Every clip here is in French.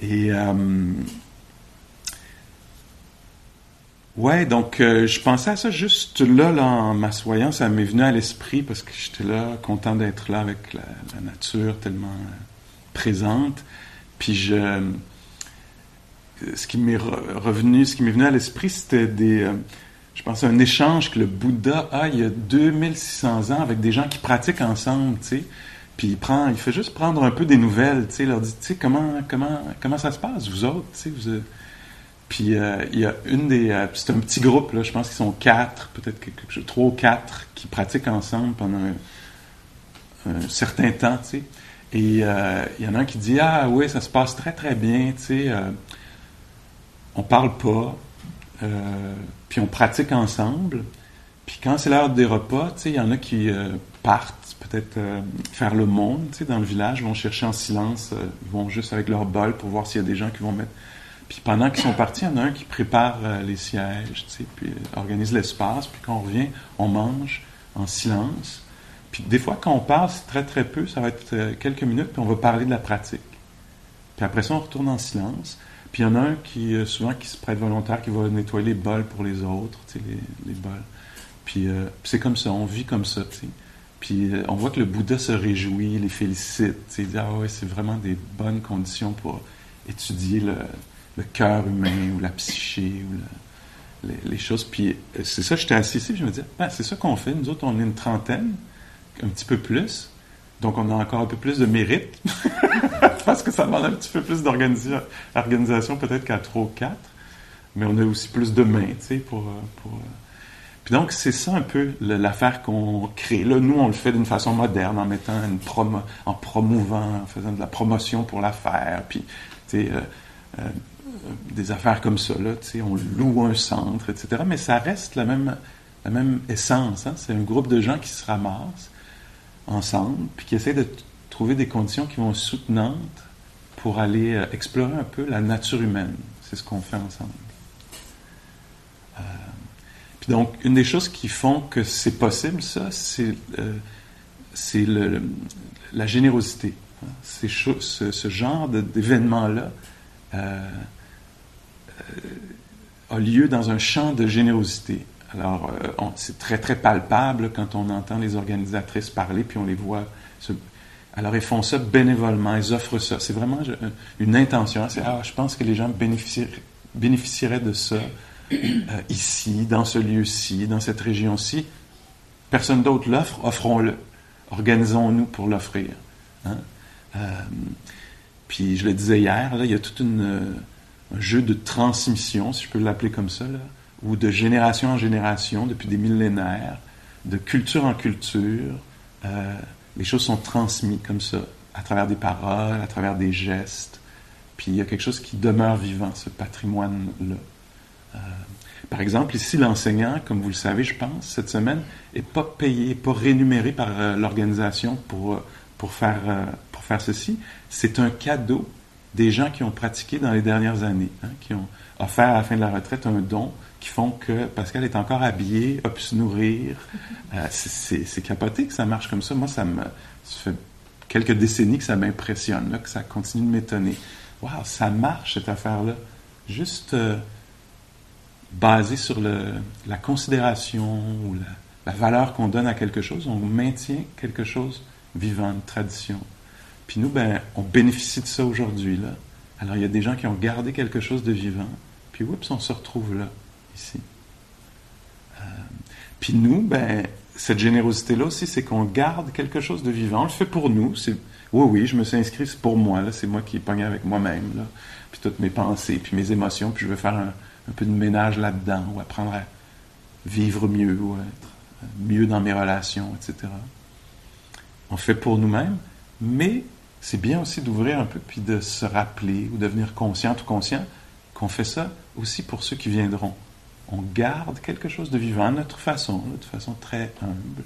Et euh, ouais, donc euh, je pensais à ça juste là, là en m'assoyant, ça m'est venu à l'esprit parce que j'étais là, content d'être là avec la, nature tellement euh, présente. Puis je, ce qui m'est revenu, ce qui m'est venu à l'esprit, c'était des, je pense un échange que le Bouddha a il y a 2600 ans avec des gens qui pratiquent ensemble, tu sais. Puis il prend, il fait juste prendre un peu des nouvelles, tu sais, leur dit, tu sais, comment, comment, comment ça se passe, vous autres, tu sais, vous, puis euh, il y a une des, euh, c'est un petit groupe là, je pense qu'ils sont quatre, peut-être trois ou quatre qui pratiquent ensemble pendant un, certain temps, tu sais. Et euh, il y en a un qui dit, ah oui, ça se passe très très bien, tu sais, on parle pas, puis on pratique ensemble. Puis quand c'est l'heure des repas, tu sais, il y en a qui partent peut-être euh, faire le monde, tu sais, dans le village, vont chercher en silence, euh, ils vont juste avec leur bol pour voir s'il y a des gens qui vont mettre. Puis pendant qu'ils sont partis, il y en a un qui prépare euh, les sièges, tu sais, puis organise l'espace, puis quand on revient, on mange en silence. Puis des fois, quand on parle, c'est très très peu, ça va être quelques minutes, puis on va parler de la pratique. Puis après ça, on retourne en silence. Puis il y en a un qui, souvent, qui se prête volontaire, qui va nettoyer les bols pour les autres, tu sais, les, les bols. Puis c'est comme ça, on vit comme ça, tu sais. Puis euh, on voit que le Bouddha se réjouit, les félicite. Il dit Ah ouais, c'est vraiment des bonnes conditions pour étudier le, cœur humain ou la psyché ou les, choses. Puis euh, c'est ça, j'étais assis ici, je me dis ah, c'est ça qu'on fait. Nous autres, on est une trentaine, un petit peu plus. Donc on a encore un peu plus de mérite. Parce que ça demande un petit peu plus d'organisation, peut-être qu'à trois ou quatre. Mais on a aussi plus de mains, tu sais, pour. Euh, pour puis donc, c'est ça un peu l'affaire qu'on crée. Là, nous, on le fait d'une façon moderne, en mettant une promo, en promouvant, en faisant de la promotion pour l'affaire, puis, tu sais, euh, euh, des affaires comme ça, là, tu sais, on loue un centre, etc. Mais ça reste la même, essence. Hein? C'est un groupe de gens qui se ramassent ensemble, puis qui essaient de trouver des conditions qui vont soutenantes pour aller euh, explorer un peu la nature humaine. C'est ce qu'on fait ensemble donc, une des choses qui font que c'est possible, ça, c'est euh, la générosité. Hein. Ce, genre d'événement-là euh, euh, a lieu dans un champ de générosité. Alors, c'est très, très palpable quand on entend les organisatrices parler, puis on les voit. alors, ils font ça bénévolement, ils offrent ça. C'est vraiment une intention. C'est, ah, je pense que les gens bénéficieraient de ça. Euh, ici, dans ce lieu-ci, dans cette région-ci. Personne d'autre l'offre, offrons-le. Organisons-nous pour l'offrir. Hein. Euh, puis je le disais hier, là, il y a tout euh, un jeu de transmission, si je peux l'appeler comme ça, ou de génération en génération, depuis des millénaires, de culture en culture. les choses sont transmises comme ça, à travers des paroles, à travers des gestes. Puis il y a quelque chose qui demeure vivant, ce patrimoine-là. Euh, par exemple, ici, l'enseignant, comme vous le savez, je pense, cette semaine, n'est pas payé, pas rémunéré par euh, l'organisation pour, euh, pour, faire, pour faire ceci. C'est un cadeau des gens qui ont pratiqué dans les dernières années, hein, qui ont offert à la fin de la retraite un don qui font que Pascal est encore habillé, a pu se nourrir. c'est capoté que ça marche comme ça. Moi, ça me ça fait quelques décennies que ça m'impressionne, que ça continue de m'étonner. Waouh, ça marche cette affaire-là. Juste basé sur la considération ou la, valeur qu'on donne à quelque chose, on maintient quelque chose vivant, une tradition. Puis nous, ben, on bénéficie de ça aujourd'hui. Là. Alors, il y a des gens qui ont gardé quelque chose de vivant, puis oups, on se retrouve là, ici. Euh, puis nous, ben, cette générosité-là aussi, c'est qu'on garde quelque chose de vivant. On le fait pour nous. C'est, oui, oui, je me suis inscrit, c'est pour moi. Là, c'est moi qui pogne avec moi-même. Là, puis toutes mes pensées, puis mes émotions, puis je veux faire un, un peu de ménage là-dedans, ou apprendre à vivre mieux, ou être mieux dans mes relations, etc. On fait pour nous-mêmes, mais c'est bien aussi d'ouvrir un peu, puis de se rappeler, ou devenir conscient ou conscient, qu'on fait ça aussi pour ceux qui viendront. On garde quelque chose de vivant à notre façon, de façon très humble.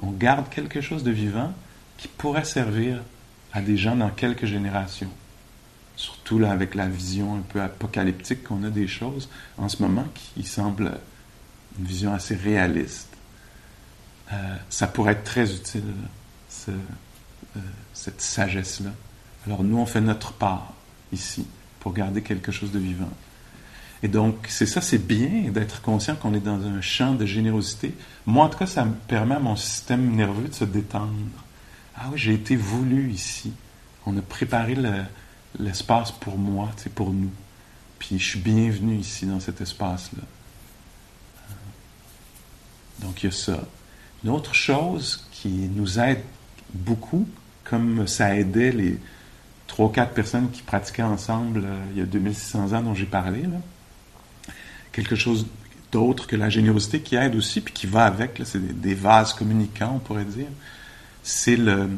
On garde quelque chose de vivant qui pourrait servir à des gens dans quelques générations surtout là avec la vision un peu apocalyptique qu'on a des choses en ce moment, qui semble une vision assez réaliste. Euh, ça pourrait être très utile, euh, cette sagesse-là. Alors nous, on fait notre part ici, pour garder quelque chose de vivant. Et donc, c'est ça, c'est bien d'être conscient qu'on est dans un champ de générosité. Moi, en tout cas, ça me permet à mon système nerveux de se détendre. Ah oui, j'ai été voulu ici. On a préparé l'espace pour moi, c'est pour nous. Puis je suis bienvenu ici dans cet espace-là. Donc il y a ça. Une autre chose qui nous aide beaucoup, comme ça aidait les trois quatre personnes qui pratiquaient ensemble euh, il y a 2600 ans dont j'ai parlé, quelque chose d'autre que la générosité qui aide aussi, puis qui va avec, c'est des, vases communicants, on pourrait dire, c'est le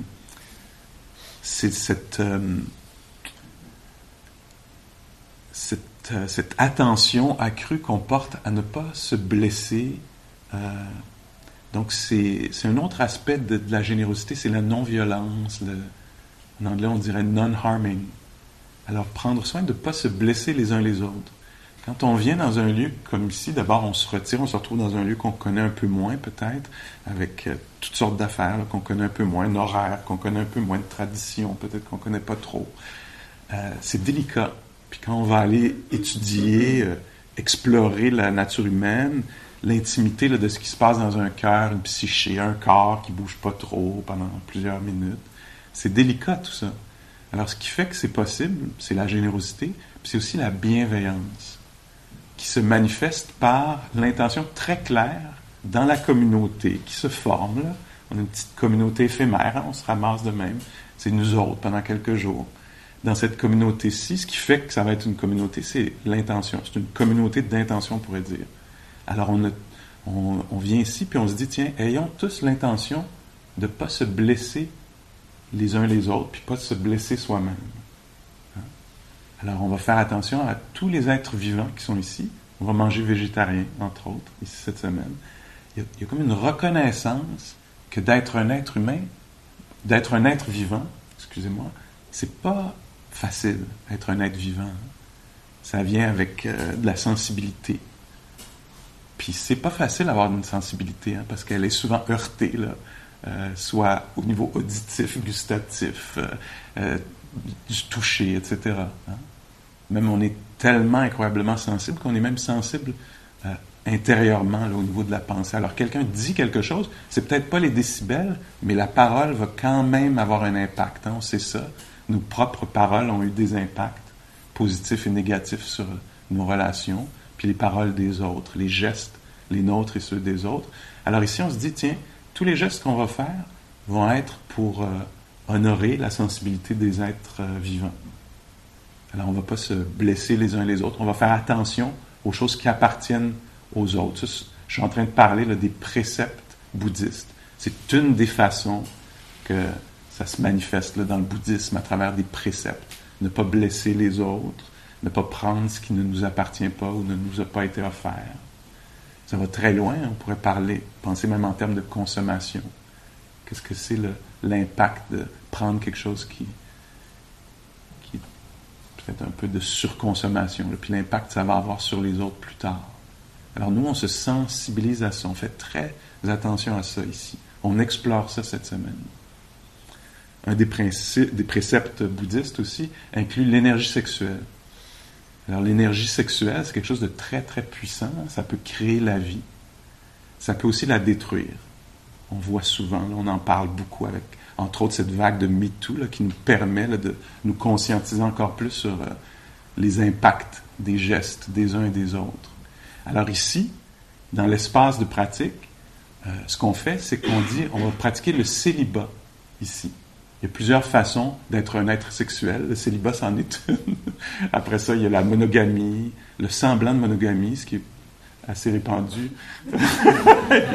c'est cette, euh, cette, euh, cette, attention accrue qu'on porte à ne pas se blesser euh, donc, c'est un autre aspect de, la générosité, c'est la non-violence. En anglais, on dirait non-harming. Alors, prendre soin de ne pas se blesser les uns les autres. Quand on vient dans un lieu comme ici, d'abord, on se retire, on se retrouve dans un lieu qu'on connaît un peu moins, peut-être, avec euh, toutes sortes d'affaires qu'on connaît un peu moins, un horaire qu'on connaît un peu moins, de traditions, peut-être qu'on connaît pas trop. C'est délicat. Puis quand on va aller étudier, explorer la nature humaine, l'intimité de ce qui se passe dans un cœur, une psyché, un corps qui bouge pas trop pendant plusieurs minutes. C'est délicat tout ça. Alors ce qui fait que c'est possible, c'est la générosité, puis c'est aussi la bienveillance qui se manifeste par l'intention très claire dans la communauté qui se forme. On a une petite communauté éphémère, hein, on se ramasse de même. C'est nous autres pendant quelques jours. Dans cette communauté-ci, ce qui fait que ça va être une communauté, c'est l'intention. C'est une communauté d'intention, on pourrait dire. Alors on, vient ici, puis on se dit, tiens, ayons tous l'intention de ne pas se blesser les uns les autres, puis pas se blesser soi-même. Hein? Alors on va faire attention à tous les êtres vivants qui sont ici. On va manger végétarien, entre autres, ici cette semaine. Il y a, comme une reconnaissance que d'être un être humain, d'être un être vivant, excusez-moi, c'est pas facile, être un être vivant. Ça vient avec euh, de la sensibilité, puis c'est pas facile d'avoir une sensibilité, hein, parce qu'elle est souvent heurtée, euh, soit au niveau auditif, gustatif, euh, du toucher, etc. Hein. Même on est tellement incroyablement sensible qu'on est même sensible intérieurement au niveau de la pensée. Alors quelqu'un dit quelque chose, c'est peut-être pas les décibels, mais la parole va quand même avoir un impact. Hein, on sait ça. Nos propres paroles ont eu des impacts positifs et négatifs sur nos relations puis les paroles des autres, les gestes, les nôtres et ceux des autres. Alors ici, on se dit, tiens, tous les gestes qu'on va faire vont être pour euh, honorer la sensibilité des êtres euh, vivants. Alors on ne va pas se blesser les uns les autres, on va faire attention aux choses qui appartiennent aux autres. je suis en train de parler des préceptes bouddhistes. C'est une des façons que ça se manifeste dans le bouddhisme à travers des préceptes. Ne pas blesser les autres, ne pas prendre ce qui ne nous appartient pas ou ne nous a pas été offert. Ça va très loin, on pourrait parler, penser même en termes de consommation. Qu'est-ce que c'est l'impact de prendre quelque chose qui, qui peut-être un peu de surconsommation, puis l'impact que ça va avoir sur les autres plus tard. Alors nous, on se sensibilise à ça, on fait très attention à ça ici. On explore ça cette semaine. Un des, principes, des préceptes bouddhistes aussi inclut l'énergie sexuelle. Alors l'énergie sexuelle, c'est quelque chose de très, très puissant. Ça peut créer la vie. Ça peut aussi la détruire. On voit souvent, on en parle beaucoup avec, entre autres, cette vague de MeToo là, qui nous permet de nous conscientiser encore plus sur euh, les impacts des gestes des uns et des autres. Alors ici, dans l'espace de pratique, euh, ce qu'on fait, c'est qu'on dit, on va pratiquer le célibat ici. Il y a plusieurs façons d'être un être sexuel. Le célibat, c'en est une. Après ça, il y a la monogamie, le semblant de monogamie, ce qui est assez répandu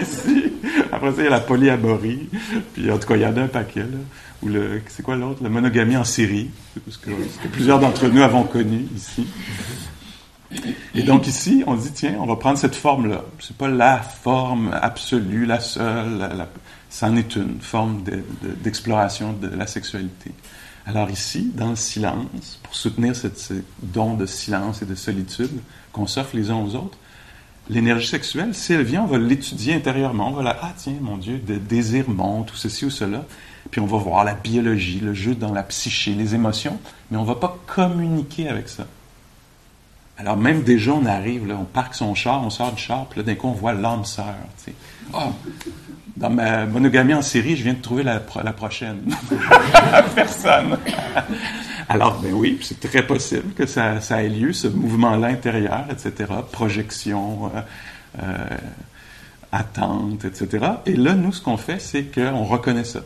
ici. Après ça, il y a la polyamorie. Puis en tout cas, il y en a un paquet. Là. Ou le, c'est quoi l'autre? La monogamie en série, ce que, que plusieurs d'entre nous avons connu ici. Et donc ici, on dit, tiens, on va prendre cette forme-là. C'est pas la forme absolue, la seule, c'en est une forme d'exploration de, la sexualité. Alors ici, dans le silence, pour soutenir ce don de silence et de solitude qu'on s'offre les uns aux autres, l'énergie sexuelle, si elle vient, on va l'étudier intérieurement. On va la, ah tiens, mon Dieu, de désir monte, ou ceci ou cela. Puis on va voir la biologie, le jeu dans la psyché, les émotions, mais on ne va pas communiquer avec ça. Alors même déjà, on arrive, là, on parque son char, on sort du char, puis là, d'un coup, on voit l'âme sœur. Oh, dans ma monogamie en série, je viens de trouver la, la prochaine. Personne. Alors, ben oui, c'est très possible que ça, ça ait lieu, ce mouvement-là intérieur, etc., projection, euh, euh, attente, etc. Et là, nous, ce qu'on fait, c'est qu'on reconnaît ça.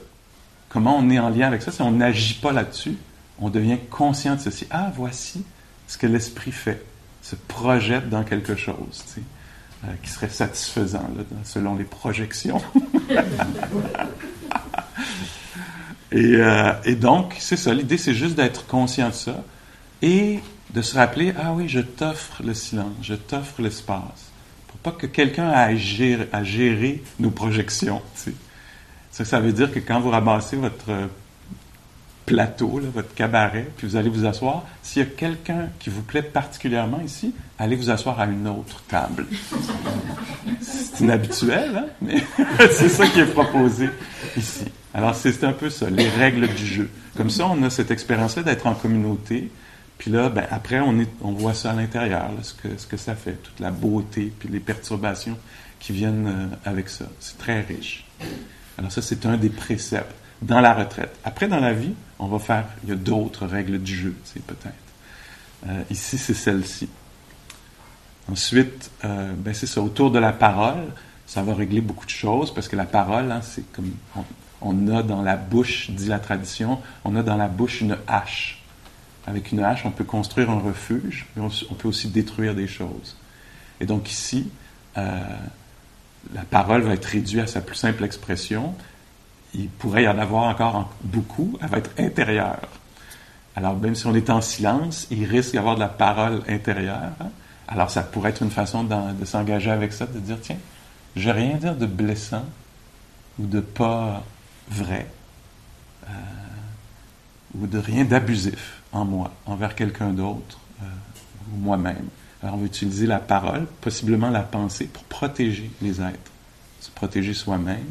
Comment on est en lien avec ça? Si on n'agit pas là-dessus, on devient conscient de ceci. Ah, voici ce que l'esprit fait, se projette dans quelque chose, euh, qui serait satisfaisant, selon les projections. et, euh, et, donc, c'est ça, l'idée, c'est juste d'être conscient de ça et de se rappeler, ah oui, je t'offre le silence, je t'offre l'espace, pour pas que quelqu'un à gérer, nos projections. Ça, ça veut dire que quand vous ramassez votre plateau, votre cabaret, puis vous allez vous asseoir. S'il y a quelqu'un qui vous plaît particulièrement ici, allez vous asseoir à une autre table. C'est inhabituel, hein? mais c'est ça qui est proposé ici. Alors, c'est un peu ça, les règles du jeu. Comme ça, on a cette expérience-là d'être en communauté. Puis là, ben, après, on, est, on voit ça à l'intérieur, ce que, ce que ça fait, toute la beauté, puis les perturbations qui viennent euh, avec ça. C'est très riche. Alors ça, c'est un des préceptes dans la retraite. Après, dans la vie, on va faire, il y a d'autres règles du jeu, c'est peut-être. Euh, ici, c'est celle-ci. Ensuite, euh, ben c'est ça, autour de la parole, ça va régler beaucoup de choses, parce que la parole, hein, c'est comme, on, a dans la bouche, dit la tradition, on a dans la bouche une hache. Avec une hache, on peut construire un refuge, mais on, peut aussi détruire des choses. Et donc ici, euh, la parole va être réduite à sa plus simple expression, il pourrait y en avoir encore beaucoup, elle va être intérieure. Alors, même si on est en silence, il risque d'y avoir de la parole intérieure. Hein. Alors, ça pourrait être une façon de, s'engager avec ça, de dire, tiens, je vais rien dire de blessant ou de pas vrai, euh, ou de rien d'abusif en moi, envers quelqu'un d'autre euh, ou moi-même. Alors, on va utiliser la parole, possiblement la pensée, pour protéger les êtres, se protéger soi-même,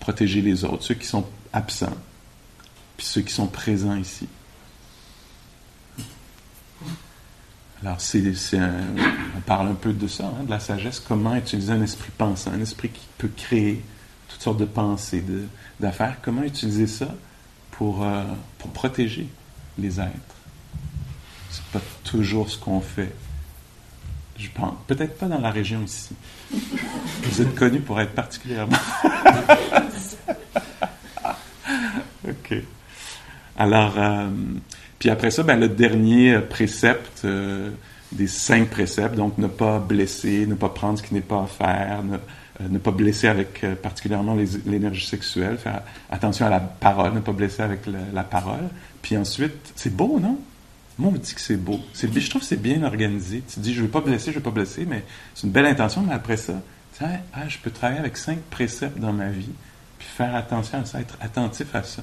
protéger les autres, ceux qui sont absents, puis ceux qui sont présents ici. Alors, c'est, on parle un peu de ça, hein, de la sagesse, comment utiliser un esprit pensant, un esprit qui peut créer toutes sortes de pensées, de, d'affaires, comment utiliser ça pour, euh, pour protéger les êtres? C'est pas toujours ce qu'on fait. Je pense, peut-être pas dans la région ici. Vous êtes connu pour être particulièrement OK. Alors, euh, puis après ça, ben, le dernier précepte euh, des cinq préceptes, donc ne pas blesser, ne pas prendre ce qui n'est pas à faire, ne, euh, pas blesser avec particulièrement l'énergie sexuelle, faire attention à la parole, ne pas blesser avec la parole. Puis ensuite, c'est beau, non? Moi, on me dit que c'est beau. Je trouve que c'est bien organisé. Tu dis, je ne veux pas blesser, je ne veux pas blesser, mais c'est une belle intention, mais après ça, ah, je peux travailler avec cinq préceptes dans ma vie, puis faire attention à ça, être attentif à ça.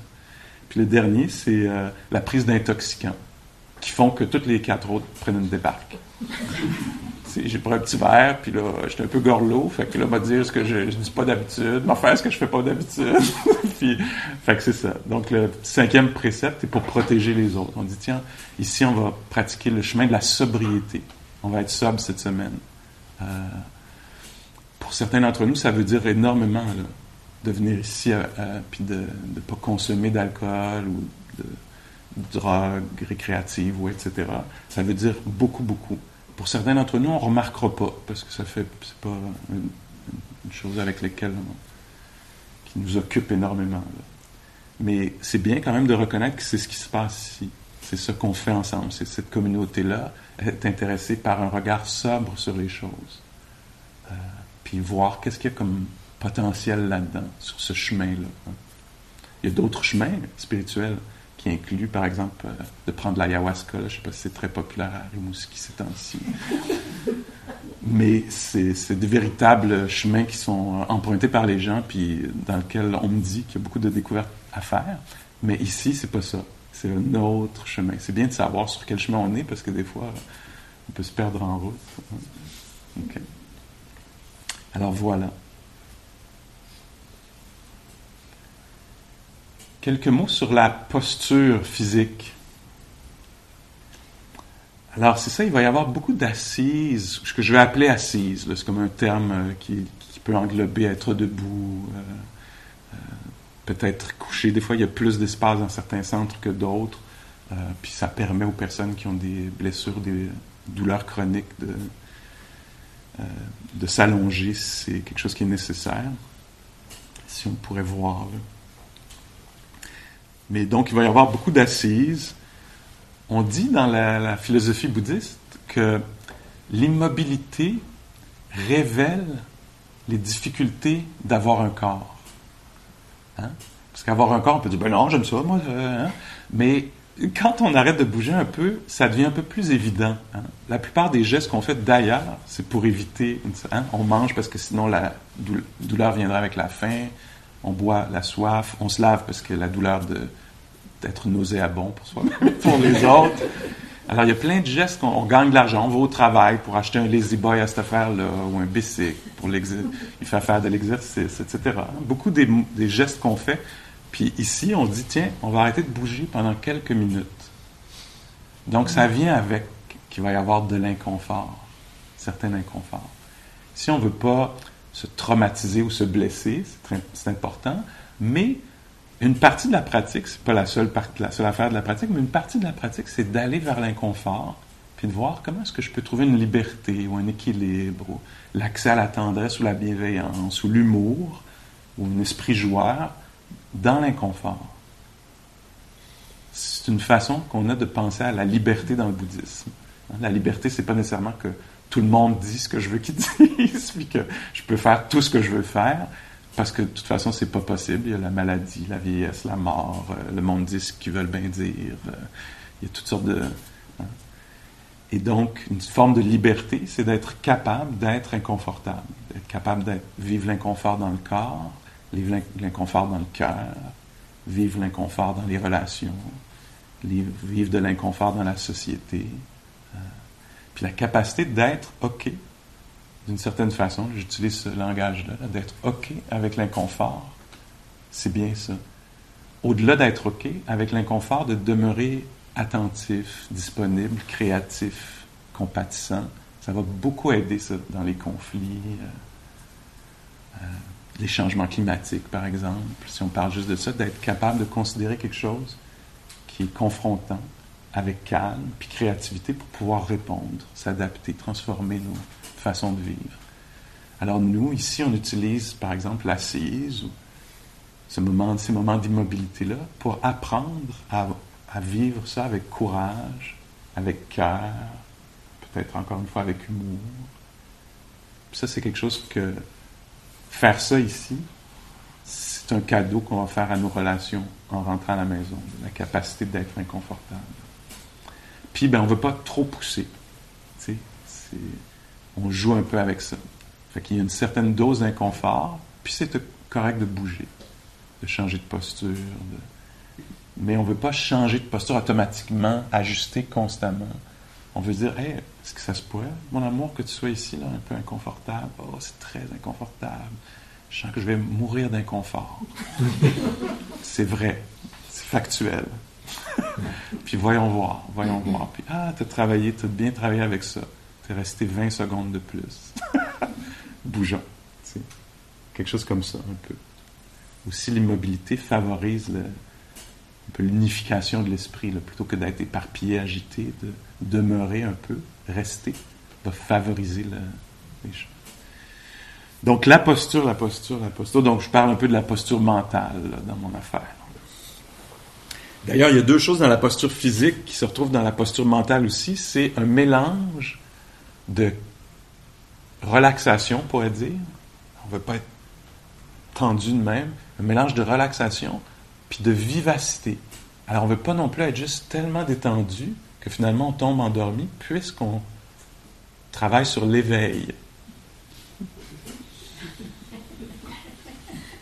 Puis le dernier, c'est euh, la prise d'intoxicants, qui font que toutes les quatre autres prennent une débarque. j'ai pris un petit verre, puis là, j'étais un peu gorlot, fait que là, va dire ce que je, je dis pas d'habitude, m'a faire ce que je fais pas d'habitude? puis, fait que c'est ça. Donc, le cinquième précepte est pour protéger les autres. On dit, tiens, ici, on va pratiquer le chemin de la sobriété. On va être sobre cette semaine. Euh, pour certains d'entre nous, ça veut dire énormément de venir ici et euh, puis de ne pas consommer d'alcool ou de, drogue récréative ou etc. Ça veut dire beaucoup, beaucoup. Pour certains d'entre nous, on ne remarquera pas parce que ça fait pas une, chose avec laquelle qui nous occupe énormément. Mais c'est bien quand même de reconnaître que c'est ce qui se passe ici. C'est ce qu'on fait ensemble. C'est cette communauté-là est intéressée par un regard sobre sur les choses. Euh, puis voir qu'est-ce qu'il y a comme potentiel là-dedans, sur ce chemin-là. Hein. Il y a d'autres chemins spirituels qui incluent, par exemple, euh, de prendre l'ayahuasca. Je ne sais pas si c'est très populaire à Rimouski ces temps-ci. Mais c'est de véritables chemins qui sont euh, empruntés par les gens, puis dans lesquels on me dit qu'il y a beaucoup de découvertes à faire. Mais ici, c'est pas ça. C'est un autre chemin. C'est bien de savoir sur quel chemin on est, parce que des fois, on peut se perdre en route. Alors voilà. Quelques mots sur la posture physique. Alors, c'est ça, il va y avoir beaucoup d'assises, ce que je vais appeler assises. C'est comme un terme euh, qui, peut englober être debout, euh, euh, peut-être couché. Des fois, il y a plus d'espace dans certains centres que d'autres. puis ça permet aux personnes qui ont des blessures, des douleurs chroniques de, de s'allonger. C'est quelque chose qui est nécessaire. Si on pourrait voir. Mais donc, il va y avoir beaucoup d'assises. On dit dans la, philosophie bouddhiste que l'immobilité révèle les difficultés d'avoir un corps. Hein? Parce qu'avoir un corps, on peut dire, ben non, j'aime ça, moi. Hein? Mais quand on arrête de bouger un peu, ça devient un peu plus évident. Hein? La plupart des gestes qu'on fait d'ailleurs, c'est pour éviter. On mange parce que sinon la douleur viendra avec la faim. On boit la soif. On se lave parce que la douleur de d'être nauséabond pour soi-même pour les autres. Alors, il y a plein de gestes qu'on on gagne de l'argent. On va au travail pour acheter un lazy boy à cette affaire-là, ou un bicycle pour lui faire faire de l'exercice, etc. Beaucoup des, des gestes qu'on fait. Puis ici, on dit, tiens, on va arrêter de bouger pendant quelques minutes. Donc, ça vient avec qu'il va y avoir de l'inconfort, certain inconfort. Si on ne veut pas se traumatiser ou se blesser, c'est important, mais une partie de la pratique, c'est pas la seule, seule affaire de la pratique, mais une partie de la pratique, c'est d'aller vers l'inconfort, puis de voir comment est-ce que je peux trouver une liberté ou un équilibre, ou l'accès à la tendresse ou la bienveillance, ou l'humour, ou un esprit joueur dans l'inconfort. C'est une façon qu'on a de penser à la liberté dans le bouddhisme. La liberté, c'est pas nécessairement que tout le monde dit ce que je veux qu'il dise, puis que je peux faire tout ce que je veux faire, parce que de toute façon, c'est pas possible. Il y a la maladie, la vieillesse, la mort, euh, le monde dit ce qu'ils veulent bien dire. Euh, il y a toutes sortes de. Hein. Et donc, une forme de liberté, c'est d'être capable d'être inconfortable, d'être capable de vivre l'inconfort dans le corps, vivre l'inconfort dans le cœur, vivre l'inconfort dans les relations, vivre de l'inconfort dans la société. Puis la capacité d'être OK d'une certaine façon, j'utilise ce langage-là, d'être OK avec l'inconfort, c'est bien ça. Au-delà d'être OK avec l'inconfort, de demeurer attentif, disponible, créatif, compatissant, ça va beaucoup aider ça dans les conflits, euh, euh, les changements climatiques, par exemple. Si on parle juste de ça, d'être capable de considérer quelque chose qui est confrontant avec calme puis créativité pour pouvoir répondre, s'adapter, transformer nos, façon de vivre. Alors nous, ici, on utilise par exemple l'assise ou ce moment, ces moments d'immobilité-là pour apprendre à, vivre ça avec courage, avec cœur, peut-être encore une fois avec humour. ça, c'est quelque chose que faire ça ici, c'est un cadeau qu'on va faire à nos relations en rentrant à la maison, la capacité d'être inconfortable. Puis, ben, on ne veut pas trop pousser. C'est on joue un peu avec ça. Fait qu'il y a une certaine dose d'inconfort, puis c'est correct de bouger, de changer de posture. Mais on ne veut pas changer de posture automatiquement, ajuster constamment. On veut dire, hey, est-ce que ça se pourrait, mon amour, que tu sois ici, là, un peu inconfortable? Oh, c'est très inconfortable. Je sens que je vais mourir d'inconfort. c'est vrai, c'est factuel. Puis voyons voir, voyons voir. Puis, ah, tu as travaillé, tu as bien travaillé avec ça. C'est resté 20 secondes de plus. Bougeant. Quelque chose comme ça, un peu. Aussi, l'immobilité favorise un peu l'unification de l'esprit, plutôt que d'être éparpillé, agité, de demeurer un peu, rester, va favoriser les choses. Donc, la posture, la posture, la posture. Donc, je parle un peu de la posture mentale dans mon affaire. D'ailleurs, il y a deux choses dans la posture physique qui se retrouvent dans la posture mentale aussi. C'est un mélange de relaxation, on pourrait dire. On ne veut pas être tendu de même. Un mélange de relaxation puis de vivacité. Alors, on ne veut pas non plus être juste tellement détendu que finalement on tombe endormi, puisqu'on travaille sur l'éveil.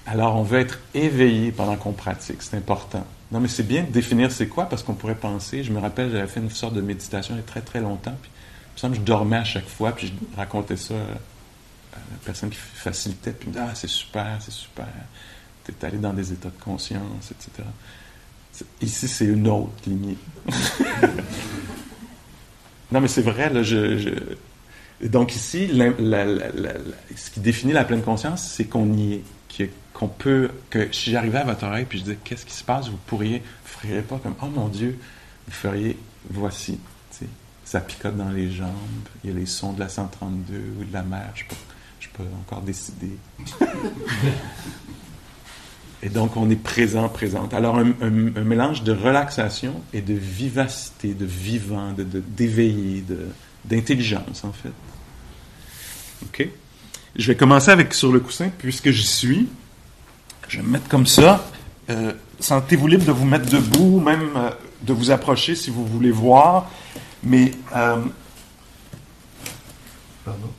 Alors, on veut être éveillé pendant qu'on pratique, c'est important. Non, mais c'est bien de définir c'est quoi, parce qu'on pourrait penser, je me rappelle, j'avais fait une sorte de méditation il y a très très longtemps, puis me je dormais à chaque fois, puis je racontais ça à la personne qui facilitait, puis me Ah, c'est super, c'est super. Tu es allé dans des états de conscience, etc. Ici, c'est une autre lignée. Non, mais c'est vrai, Donc ici, ce qui définit la pleine conscience, c'est qu'on y est, que- qu'on peut, que si j'arrivais à votre oreille puis je disais, qu'est-ce qui se passe, vous pourriez, vous feriez pas comme, oh mon Dieu, vous feriez, voici, ça picote dans les jambes, il y a les sons de la 132 ou de la mer, je ne suis pas encore décidé. Et donc, on est présent, présente. Alors, un, mélange de relaxation et de vivacité, de vivant, de, d'éveillé, d'intelligence, en fait. OK? Je vais commencer avec sur le coussin, puisque j'y suis. Je vais me mettre comme ça. Euh, sentez-vous libre de vous mettre debout, même euh, de vous approcher si vous voulez voir. Mais, euh, pardon.